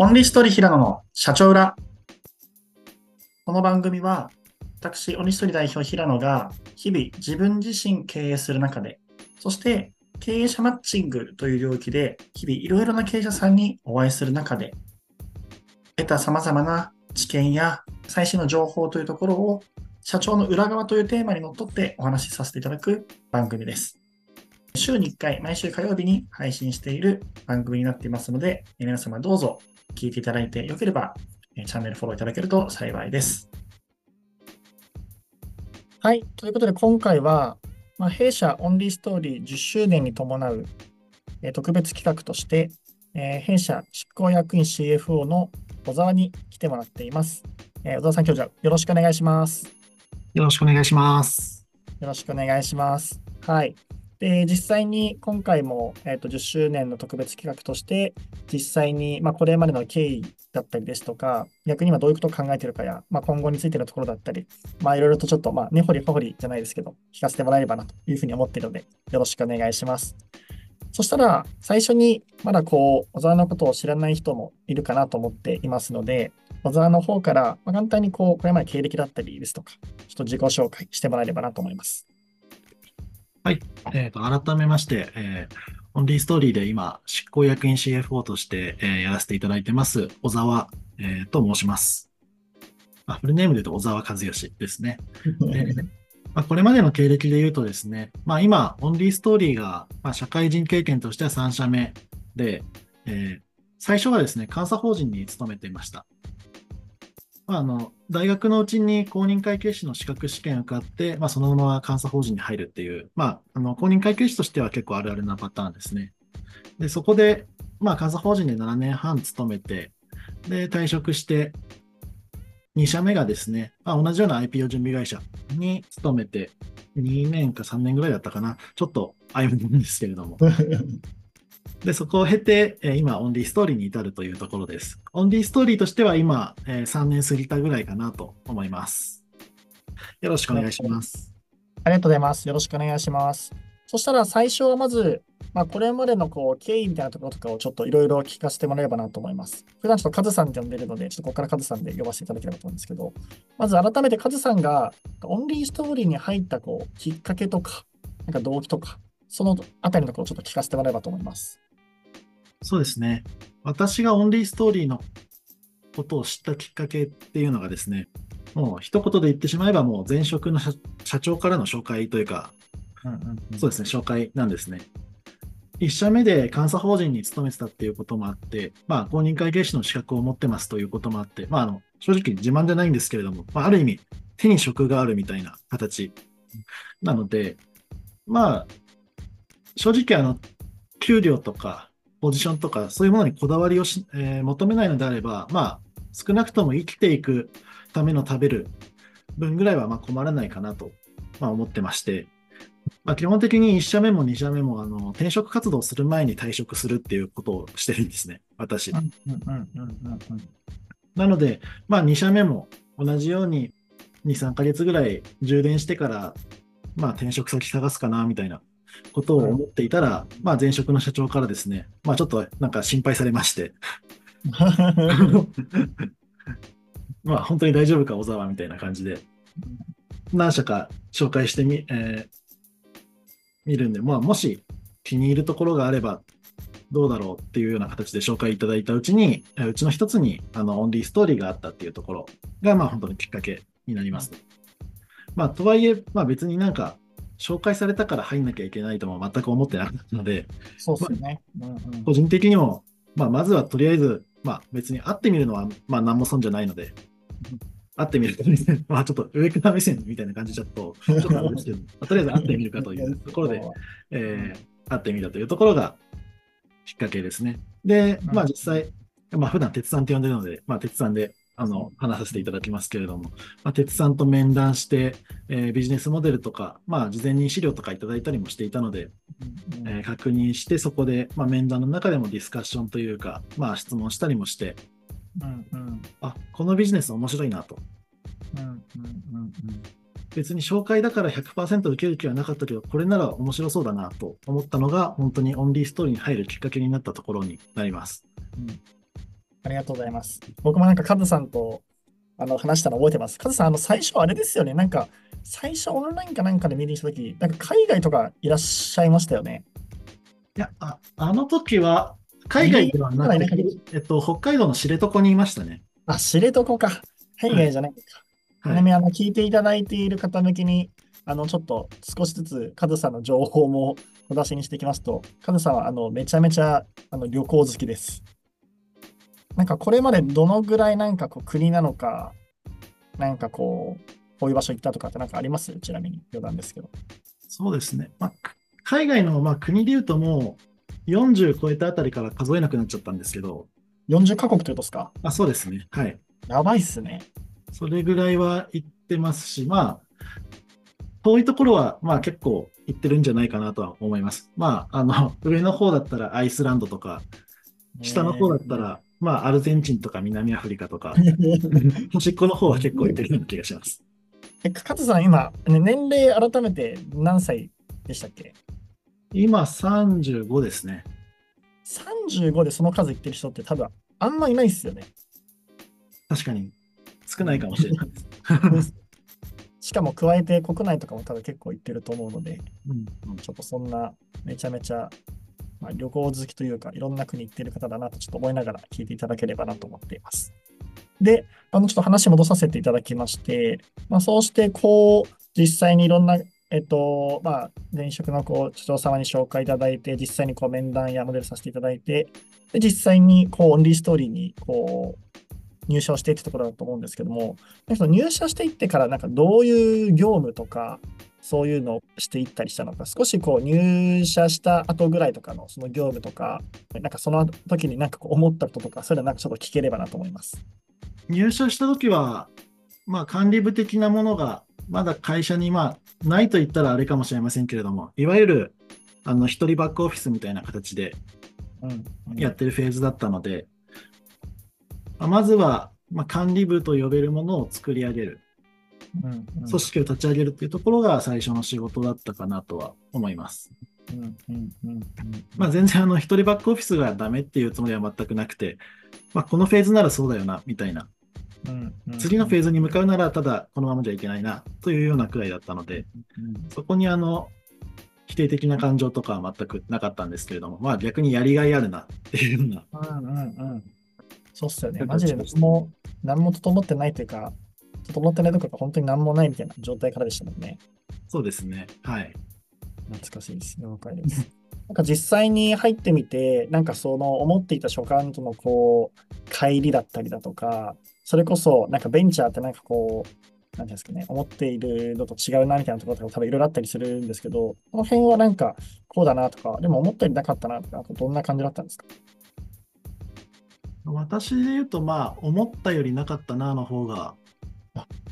オンリーストーリー平野の社長裏。この番組は、私、オンリーストーリー代表平野が、日々自分自身経営する中で、そして経営者マッチングという領域で、日々いろいろな経営者さんにお会いする中で、得た様々な知見や最新の情報というところを、社長の裏側というテーマにのっとってお話しさせていただく番組です。週に1回、毎週火曜日に配信している番組になっていますので、皆様どうぞ聞いていただいてよければ、チャンネルフォローいただけると幸いです。はい。ということで、今回は、まあ、弊社オンリーストーリー10周年に伴う、えー、特別企画として、えー、弊社執行役員 CFO の小沢に来てもらっています。えー、小沢さん、今日じゃよろしくお願いします。よろしくお願いします。よろしくお願いします。はい。で、実際に今回も、えーと、10周年の特別企画として、実際に、まあ、これまでの経緯だったりですとか、逆に今どういうことを考えているかや、まあ、今後についてのところだったり、まあ、いろいろとちょっと、まあ、根掘り葉掘りじゃないですけど、聞かせてもらえればなというふうに思っているので、よろしくお願いします。そしたら、最初に、まだこう、小沢のことを知らない人もいるかなと思っていますので、小沢の方から、ま、簡単にこう、これまで経歴だったりですとか、ちょっと自己紹介してもらえればなと思います。はい。えっ、ー、と、改めまして、えー、オンリーストーリーで今、執行役員 CFO として、えー、やらせていただいてます、小沢、えー、と申します。まあ、フルネームで言うと小沢和義ですね。えーまあ、これまでの経歴で言うとですね、まあ、今、オンリーストーリーが、まあ、社会人経験としては3社目で、えー、最初はですね、監査法人に勤めていました。まあ、あの大学のうちに公認会計士の資格試験受かって、まあ、そのまま監査法人に入るっていう、まあ、あの公認会計士としては結構あるあるなパターンですね。でそこで、まあ、監査法人で7年半勤めて、で退職して、2社目がですね、まあ、同じような IPO 準備会社に勤めて、2年か3年ぐらいだったかな、ちょっと歩むんですけれども。で、そこを経て、え今、オンリーストーリーに至るというところです。オンリーストーリーとしては今、え3年過ぎたぐらいかなと思います。よろしくお願いします。ありがとうございます。よろしくお願いします。そしたら最初はまず、まあ、これまでのこう経緯みたいなところとかをちょっといろいろ聞かせてもらえればなと思います。普段ちょっとカズさんって呼んでるので、ちょっとここからカズさんで呼ばせていただければと思うんですけど、まず改めてカズさんがオンリーストーリーに入ったこうきっかけとか、なんか動機とか、そのあたりのところをちょっと聞かせてもらえればと思います。そうですね。私がオンリーストーリーのことを知ったきっかけっていうのがですね、もう一言で言ってしまえば、もう前職の社長からの紹介というか、うんうんうん、そうですね、紹介なんですね。1社目で監査法人に勤めてたっていうこともあって、まあ、公認会計士の資格を持ってますということもあって、まあ、あの正直自慢じゃないんですけれども、まあ、ある意味、手に職があるみたいな形なので、まあ、正直、あの、給料とか、ポジションとか、そういうものにこだわりをし、えー、求めないのであれば、まあ、少なくとも生きていくための食べる分ぐらいはまあ困らないかなと、まあ、思ってまして、まあ、基本的に1社目も2社目もあの転職活動する前に退職するっていうことをしてるんですね、私。なので、まあ、2社目も同じように2、3ヶ月ぐらい充電してから、まあ、転職先探すかなみたいなことを思っていたら、まあ、前職の社長からですね、まあ、ちょっとなんか心配されまして まあ、本当に大丈夫か、小沢みたいな感じで、何社か紹介してみ、えー、見るんで、まあ、もし気に入るところがあれば、どうだろうっていうような形で紹介いただいたうちに、うちの一つにあのオンリーストーリーがあったっていうところが、まあ、本当にきっかけになります。まあ、とはいえ、まあ、別になんか紹介されたから入んなきゃいけないとも全く思ってなかったので、そうですね。まあ、個人的にも、まあ、まずはとりあえず、まあ、別に会ってみるのは、まあ、何も損じゃないので、会ってみると、まあ、ちょっと上から目線みたいな感じちょっと、ちょっとあれですけど、とりあえず会ってみるかというところで、えー、会ってみたというところがきっかけですね。で、まあ、実際、まあ、普段鉄さんって呼んでるので、まあ、鉄さんであの話させていただきますけれども、まあ、鉄さんと面談して、えー、ビジネスモデルとか、まあ、事前に資料とかいただいたりもしていたので、うん、えー、確認して、そこで、まあ、面談の中でもディスカッションというか、まあ、質問したりもして、うんうん、あこのビジネス面白いなと。うんうんうんうん、別に紹介だから100%受ける気はなかったけど、これなら面白そうだなと思ったのが、本当にオンリーストーリーに入るきっかけになったところになります。うんあありがとうございます。僕もなんかカズさんとあの話したの覚えてます。カズさん、あの最初あれですよね。なんか最初オンラインかなんかでミーティングしたとき、なんか海外とかいらっしゃいましたよね。いや、ああの時は、海外ではなくて、えっと、北海道の知床にいましたね。あ、知床か。海外じゃないか。ちはないみにあの聞いていただいている方向けに、あのちょっと少しずつカズさんの情報もお出しにしていきますと、カズさんはあのめちゃめちゃあの旅行好きです。なんかこれまでどのぐらいなんかこう国なのか、なんかこう、こういう場所行ったとかってなんかあります？ちなみに余談ですけど。そうですね。まあ、く海外の、まあ、国で言うともう40超えたあたりから数えなくなっちゃったんですけど、40カ国ということですか？あ、そうですね。はい。やばいっすね。それぐらいは行ってますし、まあ、遠いところは、まあ結構行ってるんじゃないかなとは思います。まあ、あの、上の方だったらアイスランドとか、下の方だったら、まあ、アルゼンチンとか南アフリカとか、端っこの方は結構行ってるような気がします。え、カズさん今、ね年齢改めて何歳でしたっけ？今35ですね。?35 でその数言ってる人って多分あんまいないっすよね。確かに少ないかもしれないです。しかも加えて国内とかも多分結構行ってると思うので、うんちょっとそんなめちゃめちゃ、まあ、旅行好きというか、いろんな国行ってる方だなとちょっと思いながら聞いていただければなと思っています。で、あのちょっと話戻させていただきまして、まあ、そうしてこう、実際にいろんな、えっと、まあ、前職のこう、社長様に紹介いただいて、実際にこう面談やモデルさせていただいて、で、実際にこう、オンリーストーリーにこう、入社をしていくところだと思うんですけども、その入社していってから、なんかどういう業務とか、そういうのをしていったりしたのか、少しこう入社した後ぐらいとかのその業務とか、なんかその時になんかこう思ったこととか、そういうのなんかちょっと聞ければなと思います。入社した時は、まあ、管理部的なものがまだ会社に、まあ、ないと言ったらあれかもしれませんけれども、いわゆるあの一人バックオフィスみたいな形でうん。やってるフェーズだったので、まあまずは、まあ、管理部と呼べるものを作り上げる、うん。うん。組織を立ち上げるっていうところが最初の仕事だったかなとは思います。まあ、全然あの一人バックオフィスがダメっていうつもりは全くなくて、まあ、このフェーズならそうだよな、みたいな。うん。うん次のフェーズに向かうなら、ただこのままじゃいけないな、というようなくらいだったので、うんそこにあの、否定的な感情とかは全くなかったんですけれども、まあ逆にやりがいあるなっていうような、うんうんうん。そうっすよね。マジで何も、何も整ってないというか、整ってないところが本当に何もないみたいな状態からでしたもんね。そうですね。はい。懐かしいです。了解です。なんか実際に入ってみて、なんかその思っていた所感とのこう、乖離だったりだとか、それこそなんかベンチャーってなんかこう、なんですかね、思っているのと違うなみたいなところとか多分いろいろあったりするんですけど、この辺はなんかこうだなとか、でも思ったよりなかったなとか、どんな感じだったんですか？私で言うと、まあ、思ったよりなかったなの方が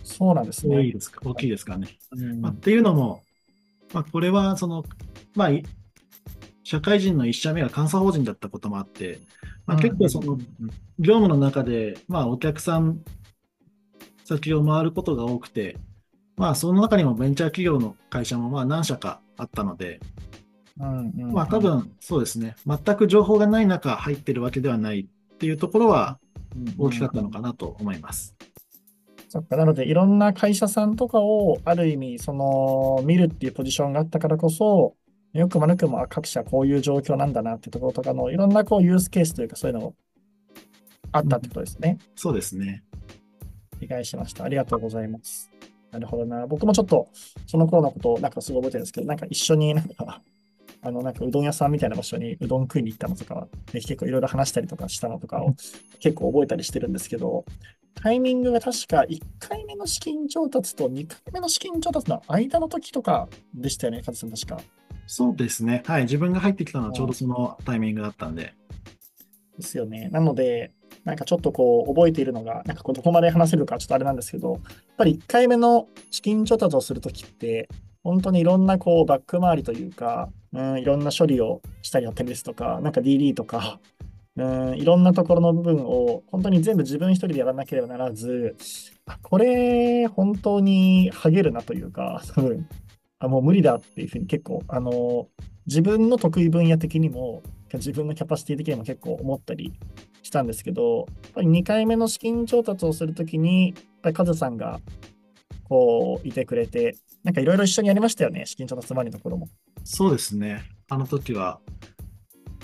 そうなんですね。大きいですかね。うんまあ、っていうのも、まあ、これはその、まあ、い社会人の1社目が監査法人だったこともあって、まあ、結構その業務の中で、まあ、お客さん先を回ることが多くて、まあ、その中にもベンチャー企業の会社もまあ何社かあったので、うんうんまあ、多分そうですね、全く情報がない中入ってるわけではないっていうところは大きかったのかなと思います。そっか、なので、いろんな会社さんとかを、ある意味、その、見るっていうポジションがあったからこそ、よくも悪くも、あ各社こういう状況なんだなっていうところとかの、いろんなこう、ユースケースというか、そういうのあったってことですね。そうですね。理解しました。ありがとうございます。なるほどな。僕もちょっと、その頃のことを、なんかすごい覚えてるんですけど、なんか一緒になんか、あの、なんかうどん屋さんみたいな場所にうどん食いに行ったのとか、で結構いろいろ話したりとかしたのとかを結構覚えたりしてるんですけど、タイミングが確か1回目の資金調達と2回目の資金調達の間の時とかでしたよね、カズさん確か。そうですね。はい。自分が入ってきたのはちょうどそのタイミングだったんで。ですよね。なので、なんかちょっとこう覚えているのが、なんかこうどこまで話せるかちょっとあれなんですけど、やっぱり1回目の資金調達をするときって、本当にいろんなこうバック回りというか、うん、いろんな処理をしたりだったりですとか、なんか DD とか、うん、いろんなところの部分を本当に全部自分一人でやらなければならず、これ本当にハゲるなというか、うんあもう無理だっていうふうに結構、あの、自分の得意分野的にも、自分のキャパシティ的にも結構思ったりしたんですけど、やっぱり2回目の資金調達をするときに、やっぱりカズさんがこういてくれて、なんかいろいろ一緒にやりましたよね、資金調達前のところも。そうですね。あの時は、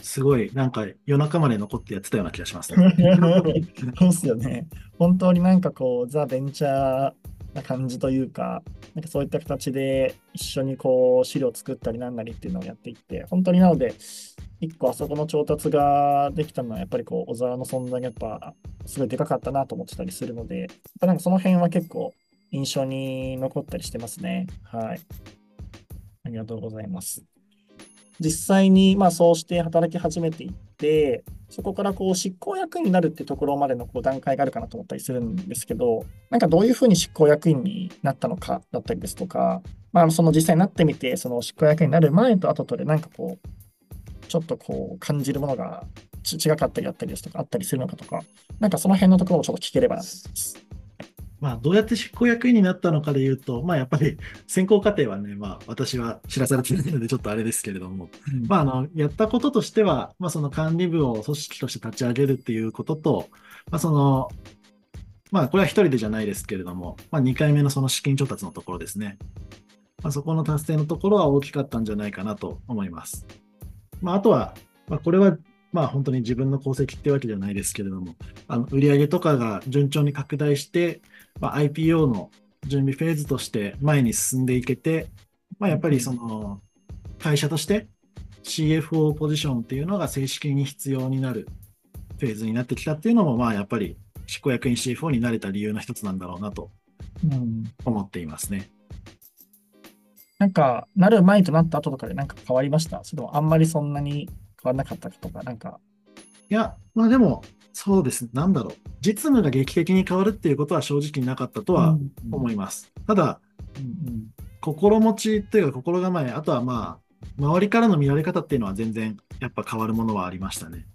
すごい、なんか夜中まで残ってやってたような気がしますね。そうですよね。本当になんかこう、ザ・ベンチャーな感じというか、なんかそういった形で一緒にこう資料作ったりなんなりっていうのをやっていって、本当になので、一個あそこの調達ができたのは、やっぱりこう、小沢の存在がやっぱすごいでかかったなと思ってたりするので、やっぱなんかその辺は結構印象に残ったりしてますね。はい。ありがとうございます。実際にまあそうして働き始めていって、そこからこう執行役員になるってところまでのこう段階があるかなと思ったりするんですけど、なんかどういうふうに執行役員になったのかだったりですとか、まあ、その実際になってみて、その執行役員になる前と後とで、なんかこう、ちょっとこう感じるものが違かったりだったりですとか、あったりするのかとか、なんかその辺のところをちょっと聞ければなと思います。まあ、どうやって執行役員になったのかで言うと、まあ、やっぱり選考過程はね、まあ、私は知らされてないので、ちょっとあれですけれども、うん、まあ、あの、やったこととしては、まあ、その管理部を組織として立ち上げるっていうことと、まあ、その、まあ、これは一人でじゃないですけれども、まあ、2回目のその資金調達のところですね。まあ、そこの達成のところは大きかったんじゃないかなと思います。まあ、あとは、まあ、これはまあ本当に自分の功績ってわけじゃないですけれども、あの売上とかが順調に拡大して、まあ、IPO の準備フェーズとして前に進んでいけて、まあ、やっぱりその会社として CFO ポジションっていうのが正式に必要になるフェーズになってきたっていうのも、まあやっぱり執行役員 CFO になれた理由の一つなんだろうなと思っていますね。うん、なんか、なる前となった後とかで何か変わりました？それあんまりそんなに変わらなかったかとか、なんか。いや、まあでも、そうですね、なんだろう。実務が劇的に変わるっていうことは正直なかったとは思います。うんうん、ただ、うんうん、心持ちというか心構え、あとはまあ、周りからの見られ方っていうのは全然やっぱ変わるものはありましたね。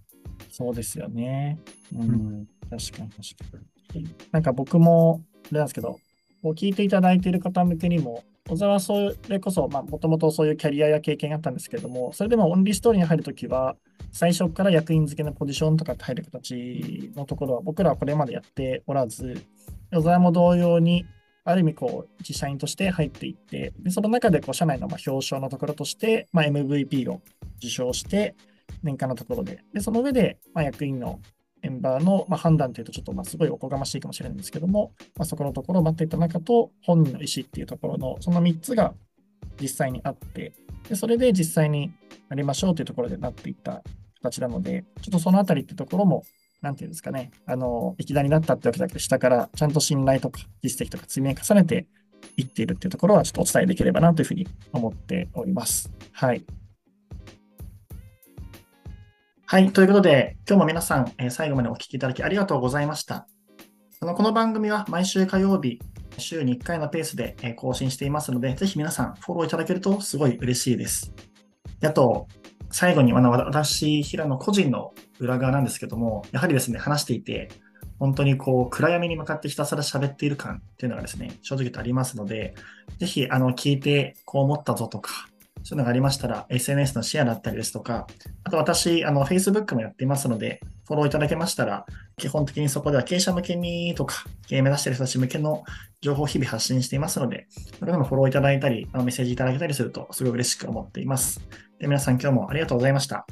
そうですよね。うん、うん、確かに確かに。なんか僕も、あれなんですけど、こう聞いていただいている方向けにも、小沢はそれこそ、もともとそういうキャリアや経験があったんですけども、それでもオンリーストーリーに入るときは、最初から役員付けのポジションとかって入る形のところは、僕らはこれまでやっておらず、小沢も同様に、ある意味こう、自社員として入っていって、でその中でこう社内のま表彰のところとして、ま、MVP を受賞して、年間のところで、でその上でま役員のンバーの、まあ、判断というと、ちょっとまあすごいおこがましいかもしれないんですけども、まあ、そこのところを待っていた中と、本人の意思っていうところの、その3つが実際にあって、でそれで実際になりましょうというところでなっていった形なので、ちょっとそのあたりっていうところも、なんていうんですかね、あの、いきなりなったってわけだけど、下からちゃんと信頼とか実績とか積み重ねていっているっていうところは、ちょっとお伝えできればなというふうに思っております。はい。はい。ということで、今日も皆さん、え最後までお聞きいただきありがとうございました。あのこの番組は毎週火曜日、週に1回のペースでえ更新していますので、ぜひ皆さんフォローいただけるとすごい嬉しいです。であと、最後に、あの私、平野個人の裏側なんですけども、やはりですね、話していて、本当にこう、暗闇に向かってひたすら喋っている感っていうのがですね、正直とありますので、ぜひ、あの、聞いてこう思ったぞとか、そういうのがありましたら、SNS のシェアだったりですとか、あと私、あの、Facebook もやっていますので、フォローいただけましたら、基本的にそこでは経営者向けにとか、経営目指している人たち向けの情報を日々発信していますので、それでもフォローいただいたり、あのメッセージいただけたりすると、すごい嬉しく思っています。で皆さん今日もありがとうございました。